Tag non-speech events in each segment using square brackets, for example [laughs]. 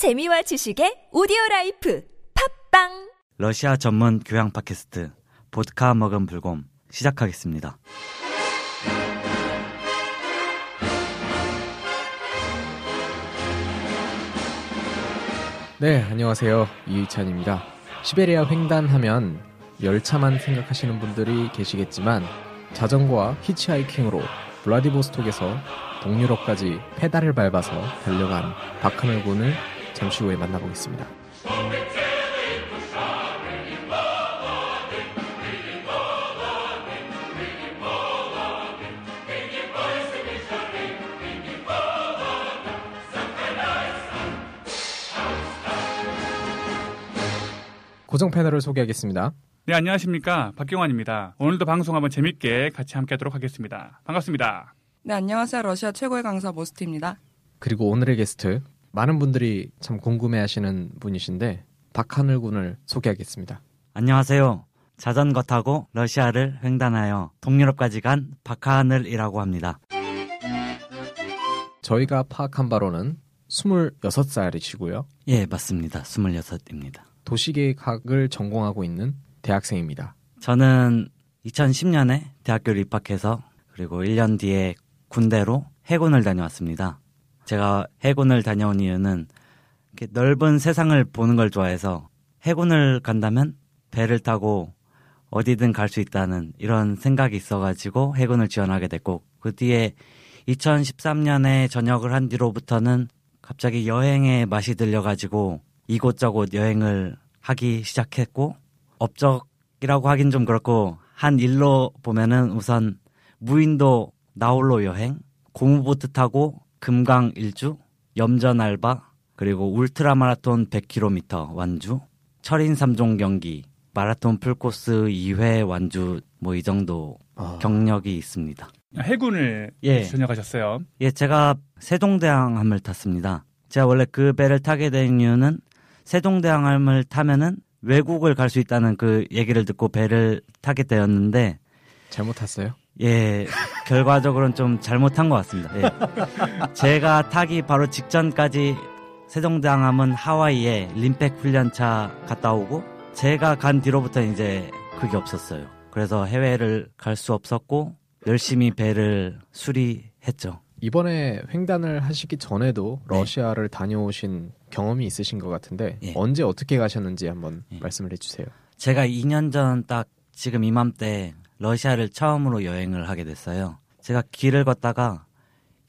재미와 지식의 오디오 life 팟빵 러시아 전문 교양 팟캐스트 보드카 먹은 불곰 시작하겠습니다. 네, 안녕하세요. 이의찬입니다. 시베리아 횡단하면 열차만 생각하시는 분들이 계시겠지만 자전거와 히치하이킹으로 블라디보스톡에서 동유럽까지 페달을 밟아서 달려간 박하늘 군을 잠시 후에 만나보겠습니다. 고정 패널을 소개하겠습니다. 네, 안녕하십니까. 박경환입니다. 오늘도 방송 한번 재밌게 같이 함께 하도록 하겠습니다. 반갑습니다. 네, 안녕하세요. 러시아 최고의 강사 모스트입니다. 그리고 오늘의 게스트 많은 분들이 참 궁금해하시는 분이신데 박하늘 군을 소개하겠습니다. 안녕하세요. 자전거 타고 러시아를 횡단하여 동유럽까지 간 박하늘이라고 합니다. 저희가 파악한 바로는 26살이시고요. 예, 맞습니다. 26입니다. 도시계획학을 전공하고 있는 대학생입니다. 저는 2010년에 대학교를 입학해서 그리고 1년 뒤에 군대로 해군을 다녀왔습니다. 제가 해군을 다녀온 이유는 이렇게 넓은 세상을 보는 걸 좋아해서 해군을 간다면 배를 타고 어디든 갈 수 있다는 이런 생각이 있어가지고 해군을 지원하게 됐고 그 뒤에 2013년에 전역을 한 뒤로부터는 갑자기 여행에 맛이 들려가지고 이곳저곳 여행을 하기 시작했고 업적이라고 하긴 좀 그렇고 한 일로 보면은 우선 무인도 나홀로 여행, 고무보트 타고 금강 일주, 염전 알바, 그리고 울트라 마라톤 100km 완주, 철인 3종 경기, 마라톤 풀코스 2회 완주 뭐 이 정도 아. 경력이 있습니다. 해군을 예. 전역하셨어요. 예, 제가 세종대왕함을 탔습니다. 제가 원래 그 배를 타게 된 이유는 세종대왕함을 타면은 외국을 갈 수 있다는 그 얘기를 듣고 배를 타게 되었는데 잘못 탔어요? 예, 결과적으로는 좀 잘못한 것 같습니다. 예. [laughs] 제가 타기 바로 직전까지 세종대왕함은 하와이에 림팩 훈련차 갔다 오고 제가 간 뒤로부터 이제 그게 없었어요. 그래서 해외를 갈 수 없었고 열심히 배를 수리했죠. 이번에 횡단을 하시기 전에도 네. 러시아를 다녀오신 경험이 있으신 것 같은데 예. 언제 어떻게 가셨는지 한번 예. 말씀을 해주세요. 제가 2년 전 딱 지금 이맘때 러시아를 처음으로 여행을 하게 됐어요. 제가 길을 걷다가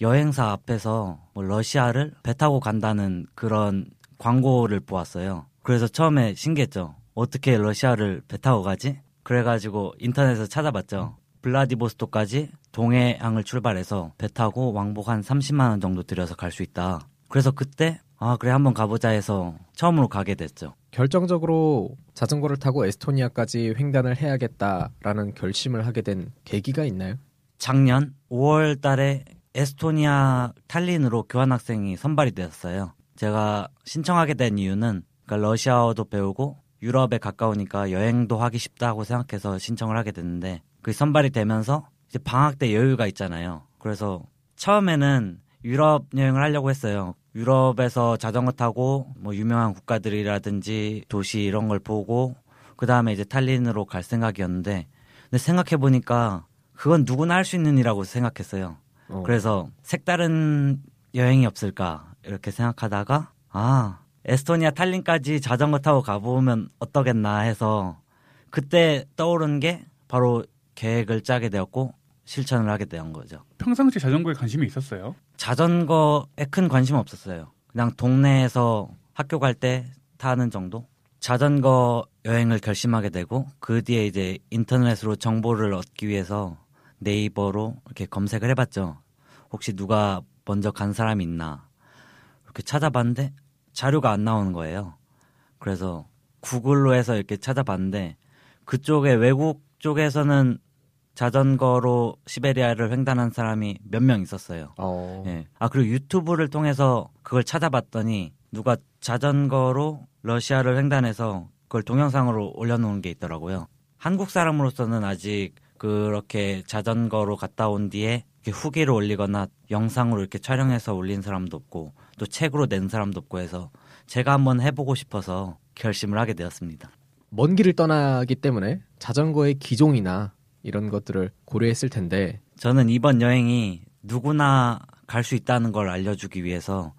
여행사 앞에서 뭐 러시아를 배 타고 간다는 그런 광고를 보았어요. 그래서 처음에 신기했죠. 어떻게 러시아를 배 타고 가지? 그래가지고 인터넷에서 찾아봤죠. 블라디보스토까지 동해항을 출발해서 배 타고 왕복 한 30만 원 정도 들여서 갈 수 있다. 그래서 그때 아 그래 한번 가보자 해서 처음으로 가게 됐죠. 결정적으로 자전거를 타고 에스토니아까지 횡단을 해야겠다라는 결심을 하게 된 계기가 있나요? 작년 5월 달에 에스토니아 탈린으로 교환학생이 선발이 되었어요. 제가 신청하게 된 이유는 그러니까 러시아어도 배우고 유럽에 가까우니까 여행도 하기 쉽다고 생각해서 신청을 하게 됐는데 그 선발이 되면서 이제 방학 때 여유가 있잖아요. 그래서 처음에는 유럽 여행을 하려고 했어요. 유럽에서 자전거 타고 뭐 유명한 국가들이라든지 도시 이런 걸 보고 그 다음에 이제 탈린으로 갈 생각이었는데 근데 생각해 보니까 그건 누구나 할 수 있는 일이라고 생각했어요. 어, 그래서 색다른 여행이 없을까 이렇게 생각하다가 아 에스토니아 탈린까지 자전거 타고 가보면 어떠겠나 해서 그때 떠오른 게 바로 계획을 짜게 되었고 실천을 하게 된 거죠. 평상시 자전거에 관심이 있었어요. 자전거에 큰 관심 없었어요. 그냥 동네에서 학교 갈 때 타는 정도. 자전거 여행을 결심하게 되고 그 뒤에 이제 인터넷으로 정보를 얻기 위해서 네이버로 이렇게 검색을 해봤죠. 혹시 누가 먼저 간 사람이 있나 이렇게 찾아봤는데 자료가 안 나오는 거예요. 그래서 구글로 해서 이렇게 찾아봤는데 그쪽에 외국 쪽에서는 자전거로 시베리아를 횡단한 사람이 몇 명 있었어요. 어, 예. 아 그리고 유튜브를 통해서 그걸 찾아봤더니 누가 자전거로 러시아를 횡단해서 그걸 동영상으로 올려놓은 게 있더라고요. 한국 사람으로서는 아직 그렇게 자전거로 갔다 온 뒤에 후기를 올리거나 영상으로 이렇게 촬영해서 올린 사람도 없고 또 책으로 낸 사람도 없고 해서 제가 한번 해보고 싶어서 결심을 하게 되었습니다. 먼 길을 떠나기 때문에 자전거의 기종이나 이런 것들을 고려했을 텐데 저는 이번 여행이 누구나 갈 수 있다는 걸 알려주기 위해서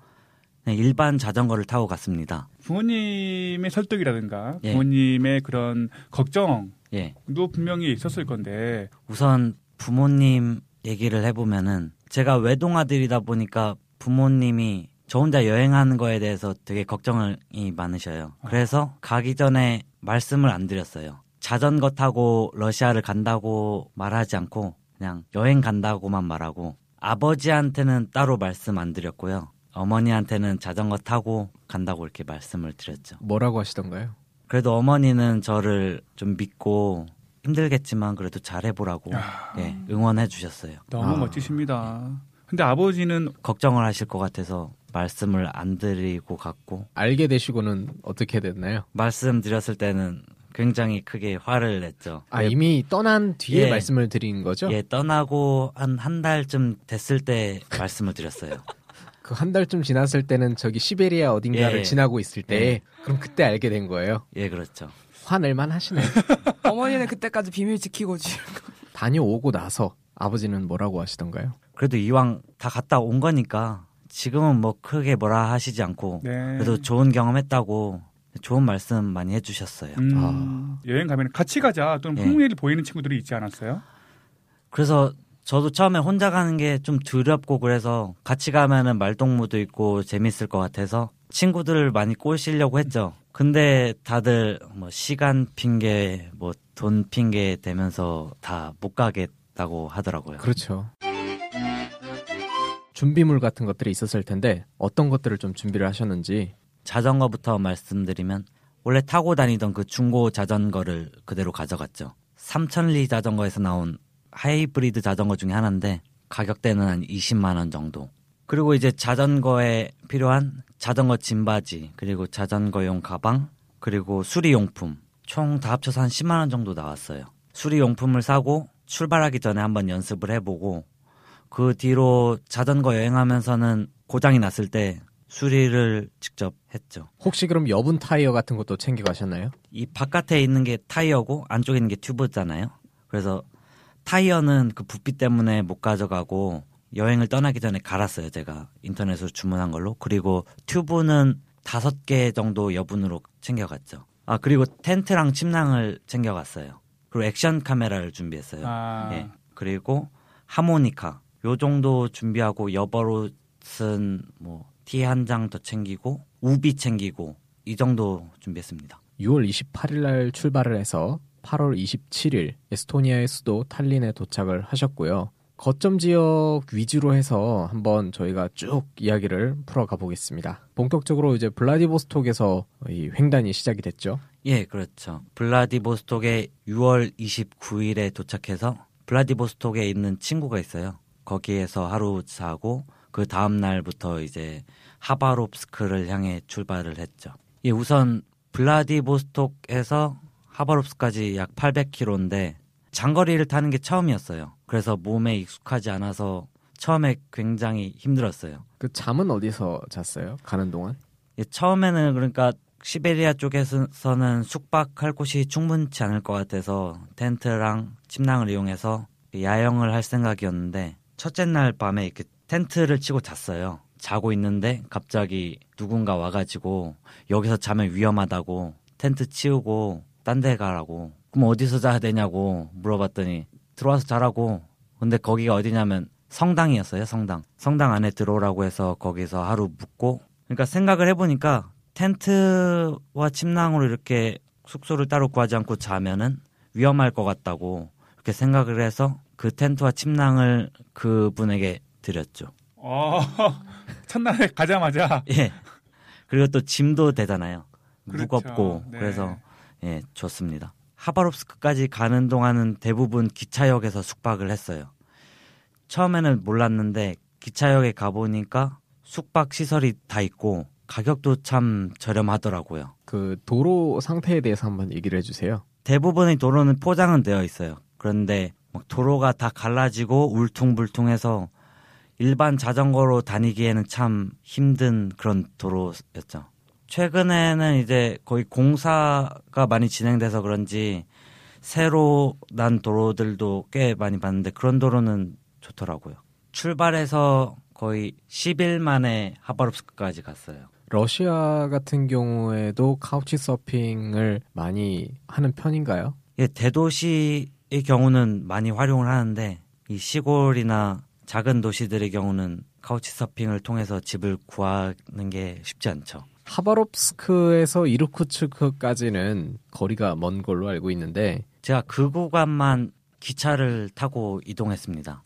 일반 자전거를 타고 갔습니다. 부모님의 설득이라든가 예. 부모님의 그런 걱정도 예. 분명히 있었을 건데 우선 부모님 얘기를 해보면은 제가 외동아들이다 보니까 부모님이 저 혼자 여행하는 거에 대해서 되게 걱정이 많으셔요. 그래서 가기 전에 말씀을 안 드렸어요. 자전거 타고 러시아를 간다고 말하지 않고 그냥 여행 간다고만 말하고 아버지한테는 따로 말씀 안 드렸고요. 어머니한테는 자전거 타고 간다고 이렇게 말씀을 드렸죠. 뭐라고 하시던가요? 그래도 어머니는 저를 좀 믿고 힘들겠지만 그래도 잘해보라고 야. 예, 응원해 주셨어요. 너무 아. 멋지십니다. 근데 아버지는 걱정을 하실 것 같아서 말씀을 안 드리고 갔고 알게 되시고는 어떻게 됐나요? 말씀드렸을 때는 굉장히 크게 화를 냈죠. 아 이미 떠난 뒤에 예. 말씀을 드린 거죠? 예, 떠나고 한 한 달쯤 됐을 때 말씀을 드렸어요. 그 한 달쯤 지났을 때는 저기 시베리아 어딘가를 예. 지나고 있을 때 예. 그럼 그때 알게 된 거예요. 예, 그렇죠. 화낼만 하시네. [laughs] 어머니는 그때까지 비밀 지키고 지 다녀오고 나서 아버지는 뭐라고 하시던가요? 그래도 이왕 다 갔다 온 거니까 지금은 뭐 크게 뭐라 하시지 않고 네. 그래도 좋은 경험했다고 좋은 말씀 많이 해주셨어요. 음, 아. 여행 가면 같이 가자 또는 예. 흥미를 보이는 친구들이 있지 않았어요? 그래서 저도 처음에 혼자 가는 게 좀 두렵고 그래서 같이 가면은 말동무도 있고 재밌을 것 같아서 친구들을 많이 꼬시려고 했죠. 근데 다들 뭐 시간 핑계, 뭐 돈 핑계 대면서 다 못 가겠다고 하더라고요. 그렇죠. 준비물 같은 것들이 있었을 텐데 어떤 것들을 좀 준비를 하셨는지 자전거부터 말씀드리면 원래 타고 다니던 그 중고 자전거를 그대로 가져갔죠. 삼천리 자전거에서 나온 하이브리드 자전거 중에 하나인데 가격대는 한 20만 원 정도. 그리고 이제 자전거에 필요한 자전거 짐바지, 그리고 자전거용 가방, 그리고 수리용품 총 다 합쳐서 한 10만 원 정도 나왔어요. 수리용품을 사고 출발하기 전에 한번 연습을 해보고 그 뒤로 자전거 여행하면서는 고장이 났을 때 수리를 직접 했죠. 혹시 그럼 여분 타이어 같은 것도 챙겨 가셨나요? 이 바깥에 있는 게 타이어고 안쪽에 있는 게 튜브잖아요. 그래서 타이어는 그 부피 때문에 못 가져가고 여행을 떠나기 전에 갈았어요. 제가 인터넷으로 주문한 걸로. 그리고 튜브는 다섯 개 정도 여분으로 챙겨갔죠. 아 그리고 텐트랑 침낭을 챙겨갔어요. 그리고 액션 카메라를 준비했어요. 아, 예. 그리고 하모니카 요 정도 준비하고 여벌옷은 뭐티 한 장 더 챙기고 우비 챙기고 이 정도 준비했습니다. 6월 28일 날 출발을 해서 8월 27일 에스토니아의 수도 탈린에 도착을 하셨고요. 거점 지역 위주로 해서 한번 저희가 쭉 이야기를 풀어가 보겠습니다. 본격적으로 이제 블라디보스톡에서 이 횡단이 시작이 됐죠. 예, 그렇죠. 블라디보스톡에 6월 29일에 도착해서 블라디보스톡에 있는 친구가 있어요. 거기에서 하루 자고 그 다음 날부터 이제 하바롭스크를 향해 출발을 했죠. 예, 우선 블라디보스톡에서 하바롭스까지 약 800km인데 장거리를 타는 게 처음이었어요. 그래서 몸에 익숙하지 않아서 처음에 굉장히 힘들었어요. 그 잠은 어디서 잤어요? 가는 동안? 예, 처음에는 그러니까 시베리아 쪽에서는 숙박할 곳이 충분치 않을 것 같아서 텐트랑 침낭을 이용해서 야영을 할 생각이었는데 첫째 날 밤에 이렇게 텐트를 치고 잤어요. 자고 있는데 갑자기 누군가 와가지고 여기서 자면 위험하다고 텐트 치우고 딴 데 가라고 그럼 어디서 자야 되냐고 물어봤더니 들어와서 자라고 근데 거기가 어디냐면 성당이었어요 성당 성당 안에 들어오라고 해서 거기서 하루 묵고 그러니까 생각을 해보니까 텐트와 침낭으로 이렇게 숙소를 따로 구하지 않고 자면은 위험할 것 같다고 이렇게 생각을 해서 그 텐트와 침낭을 그분에게 드렸죠. 어, [laughs] 첫날에 가자마자 예. 그리고 또 짐도 되잖아요. 그렇죠. 무겁고 네. 그래서 예 좋습니다. 하바롭스크까지 가는 동안은 대부분 기차역에서 숙박을 했어요. 처음에는 몰랐는데 기차역에 가보니까 숙박 시설이 다 있고 가격도 참 저렴하더라고요. 그 도로 상태에 대해서 한번 얘기를 해주세요. 대부분의 도로는 포장은 되어 있어요. 그런데 막 도로가 다 갈라지고 울퉁불퉁해서 일반 자전거로 다니기에는 참 힘든 그런 도로였죠. 최근에는 이제 거의 공사가 많이 진행돼서 그런지 새로 난 도로들도 꽤 많이 봤는데 그런 도로는 좋더라고요. 출발해서 거의 10일 만에 하바롭스크까지 갔어요. 러시아 같은 경우에도 카우치 서핑을 많이 하는 편인가요? 예, 대도시의 경우는 많이 활용을 하는데 이 시골이나 작은 도시들의 경우는 카우치 서핑을 통해서 집을 구하는 게 쉽지 않죠. 하바롭스크에서 이르쿠츠크까지는 거리가 먼 걸로 알고 있는데 제가 그 구간만 기차를 타고 이동했습니다.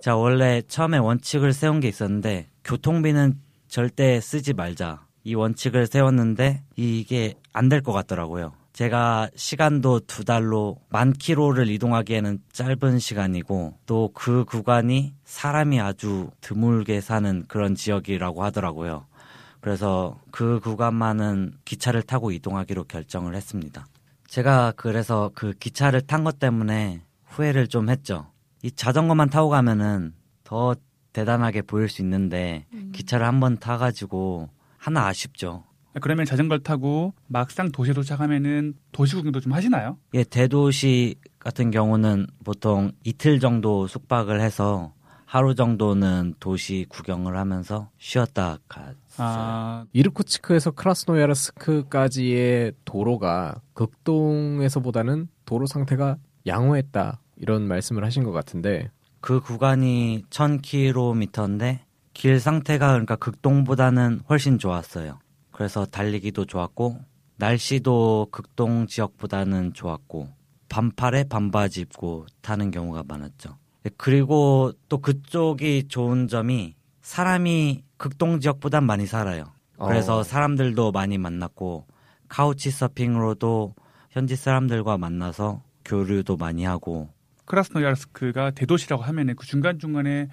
제가 원래 처음에 원칙을 세운 게 있었는데 교통비는 절대 쓰지 말자. 이 원칙을 세웠는데 이게 안 될 것 같더라고요. 제가 시간도 두 달로 만 킬로를 이동하기에는 짧은 시간이고 또 그 구간이 사람이 아주 드물게 사는 그런 지역이라고 하더라고요. 그래서 그 구간만은 기차를 타고 이동하기로 결정을 했습니다. 제가 그래서 그 기차를 탄 것 때문에 후회를 좀 했죠. 이 자전거만 타고 가면은 더 대단하게 보일 수 있는데 기차를 한 번 타가지고 하나 아쉽죠. 그러면 자전거를 타고 막상 도시에 도착하면은 도시 구경도 좀 하시나요? 예, 대도시 같은 경우는 보통 이틀 정도 숙박을 해서 하루 정도는 도시 구경을 하면서 쉬었다 갔어요. 아, 이르쿠츠크에서 크라스노야르스크까지의 도로가 극동에서보다는 도로 상태가 양호했다 이런 말씀을 하신 것 같은데 그 구간이 1000km인데 길 상태가 그러니까 극동보다는 훨씬 좋았어요. 그래서 달리기도 좋았고 날씨도 극동 지역보다는 좋았고 반팔에 반바지 입고 타는 경우가 많았죠. 그리고 또 그쪽이 좋은 점이 사람이 극동 지역보단 많이 살아요. 그래서 어. 사람들도 많이 만났고 카우치 서핑으로도 현지 사람들과 만나서 교류도 많이 하고 크라스노야르스크가 대도시라고 하면은 그 중간 중간에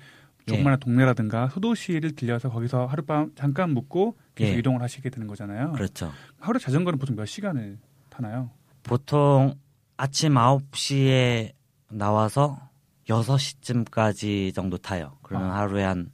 예. 조그마한 동네라든가 소도시를 들려서 거기서 하룻밤 잠깐 묵고 계속 예. 이동을 하시게 되는 거잖아요. 그렇죠. 하루에 자전거는 보통 몇 시간을 타나요? 보통 아침 9시에 나와서 6시쯤까지 정도 타요. 그러면 아. 하루에 한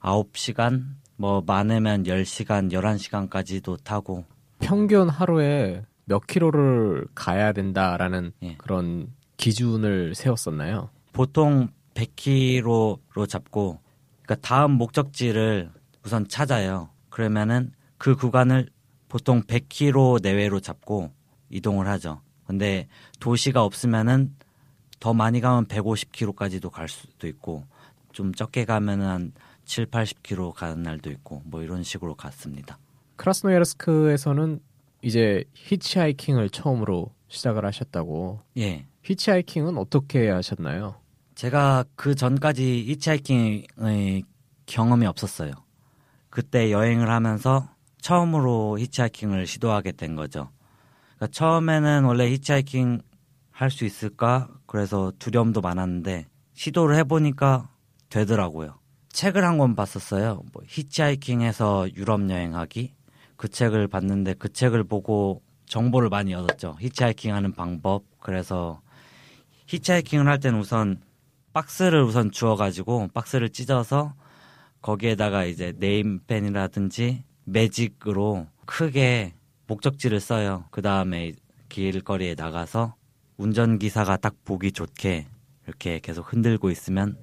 9시간, 뭐 많으면 10시간, 11시간까지도 타고 평균 하루에 몇 킬로를 가야 된다라는 예. 그런 기준을 세웠었나요? 보통 100km로 잡고 그러니까 다음 목적지를 우선 찾아요. 그러면은 그 구간을 보통 100km 내외로 잡고 이동을 하죠. 근데 도시가 없으면은 더 많이 가면 150km까지도 갈 수도 있고 좀 적게 가면은 한 7, 80km 가는 날도 있고 뭐 이런 식으로 갔습니다. 크라스노야르스크에서는 이제 히치하이킹을 처음으로 시작을 하셨다고 예. 히치하이킹은 어떻게 하셨나요? 제가 그 전까지 히치하이킹의 경험이 없었어요. 그때 여행을 하면서 처음으로 히치하이킹을 시도하게 된 거죠. 그러니까 처음에는 원래 히치하이킹 할 수 있을까? 그래서 두려움도 많았는데 시도를 해보니까 되더라고요. 책을 한 권 봤었어요. 뭐 히치하이킹해서 유럽 여행하기 그 책을 봤는데 그 책을 보고 정보를 많이 얻었죠. 히치하이킹 하는 방법. 그래서 히치하이킹을 할 때는 우선 박스를 우선 주워가지고 박스를 찢어서 거기에다가 이제 네임펜이라든지 매직으로 크게 목적지를 써요. 그 다음에 길거리에 나가서 운전기사가 딱 보기 좋게 이렇게 계속 흔들고 있으면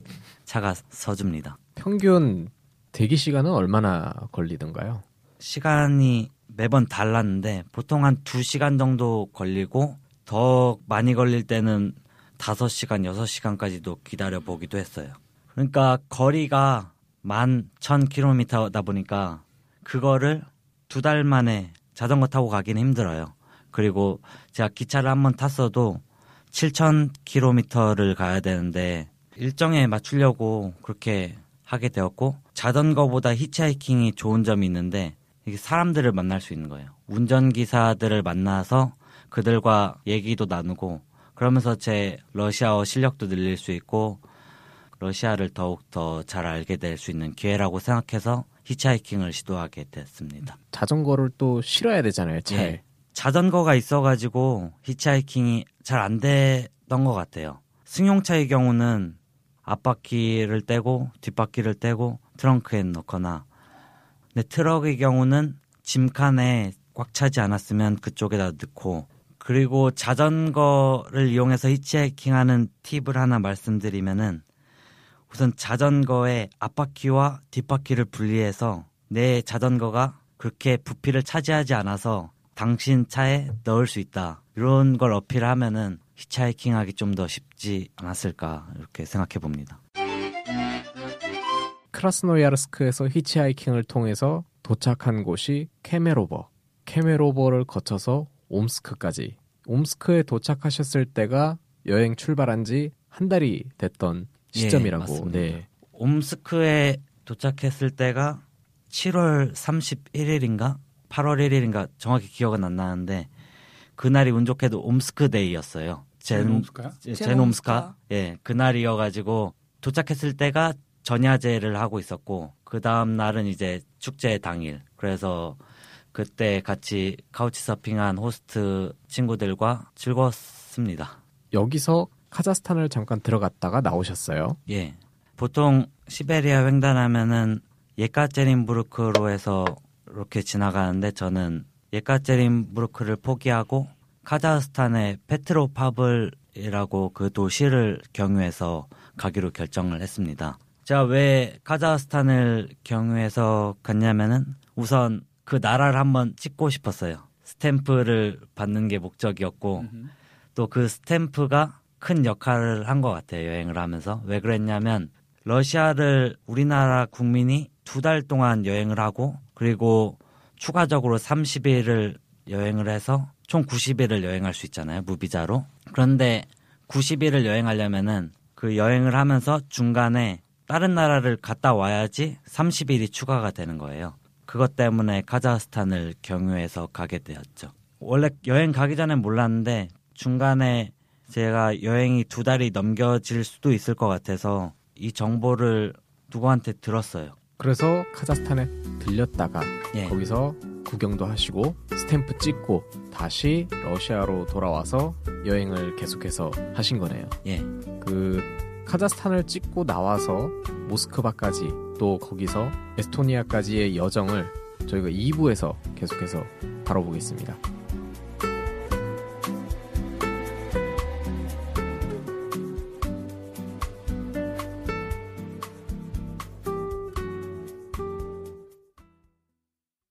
차가 서줍니다. 평균 대기 시간은 얼마나 걸리던가요? 시간이 매번 달랐는데 보통 한 2시간 정도 걸리고 더 많이 걸릴 때는 5시간, 6시간까지도 기다려 보기도 했어요. 그러니까 거리가 만 1000km다 보니까 그거를 두 달 만에 자전거 타고 가기는 힘들어요. 그리고 제가 기차를 한번 탔어도 7,000km를 가야 되는데 일정에 맞추려고 그렇게 하게 되었고 자전거보다 히치하이킹이 좋은 점이 있는데 이게 사람들을 만날 수 있는 거예요. 운전기사들을 만나서 그들과 얘기도 나누고 그러면서 제 러시아어 실력도 늘릴 수 있고 러시아를 더욱 더 잘 알게 될 수 있는 기회라고 생각해서 히치하이킹을 시도하게 됐습니다. 자전거를 또 실어야 되잖아요, 차에. 예. 자전거가 있어가지고 히치하이킹이 잘안 됐던 것 같아요. 승용차의 경우는 앞바퀴를 떼고 뒷바퀴를 떼고 트렁크에 넣거나 근데 트럭의 경우는 짐칸에 꽉 차지 않았으면 그쪽에다 넣고 그리고 자전거를 이용해서 히치하이킹하는 팁을 하나 말씀드리면은 우선 자전거의 앞바퀴와 뒷바퀴를 분리해서 내 자전거가 그렇게 부피를 차지하지 않아서 당신 차에 넣을 수 있다. 이런 걸 어필하면은 히치하이킹하기 좀 더 쉽지 않았을까 이렇게 생각해 봅니다. 크라스노야르스크에서 히치하이킹을 통해서 도착한 곳이 케메로버. 케메로보를 거쳐서 옴스크까지. 옴스크에 도착하셨을 때가 여행 출발한 지 한 달이 됐던 예, 시점이라고. 맞습니다. 네. 옴스크에 도착했을 때가 7월 31일인가 8월 1일인가 정확히 기억은 안 나는데 그날이 운 좋게도 옴스크 day였어요. День Омска요? Д- День Омска. День Омска 예 그날이어가지고 도착했을 때가 전야제를 하고 있었고 그 다음 날은 이제 축제 당일 그래서 그때 같이 couch surfing한 호스트 친구들과 즐거웠습니다. 여기서 카자흐스탄을 잠깐 들어갔다가 나오셨어요. 예 보통 시베리아 횡단하면은 예카제린부르크로 해서 이렇게 지나가는데 저는 예카제린부르크를 포기하고 카자흐스탄의 페트로파블이라고 그 도시를 경유해서 가기로 결정을 했습니다. 제가 왜 카자흐스탄을 경유해서 갔냐면은 우선 그 나라를 한번 찍고 싶었어요. 스탬프를 받는 게 목적이었고. 또 그 스탬프가 큰 역할을 한 것 같아요 여행을 하면서 왜 그랬냐면 러시아를 우리나라 국민이 두 달 동안 여행을 하고 그리고 추가적으로 30일을 여행을 해서 총 90일을 여행할 수 있잖아요 무비자로. 그런데 90일을 여행하려면은 그 여행을 하면서 중간에 다른 나라를 갔다 와야지 30일이 추가가 되는 거예요. 그것 때문에 카자흐스탄을 경유해서 가게 되었죠. 원래 여행 가기 전엔 몰랐는데 중간에 제가 여행이 두 달이 넘겨질 수도 있을 것 같아서 이 정보를 누구한테 들었어요. 그래서 카자흐스탄에 들렸다가 예. 거기서 구경도 하시고 스탬프 찍고 다시 러시아로 돌아와서 여행을 계속해서 하신 거네요. 예. 그 카자흐스탄을 찍고 나와서 모스크바까지 또 거기서 에스토니아까지의 여정을 저희가 2부에서 계속해서 다뤄보겠습니다.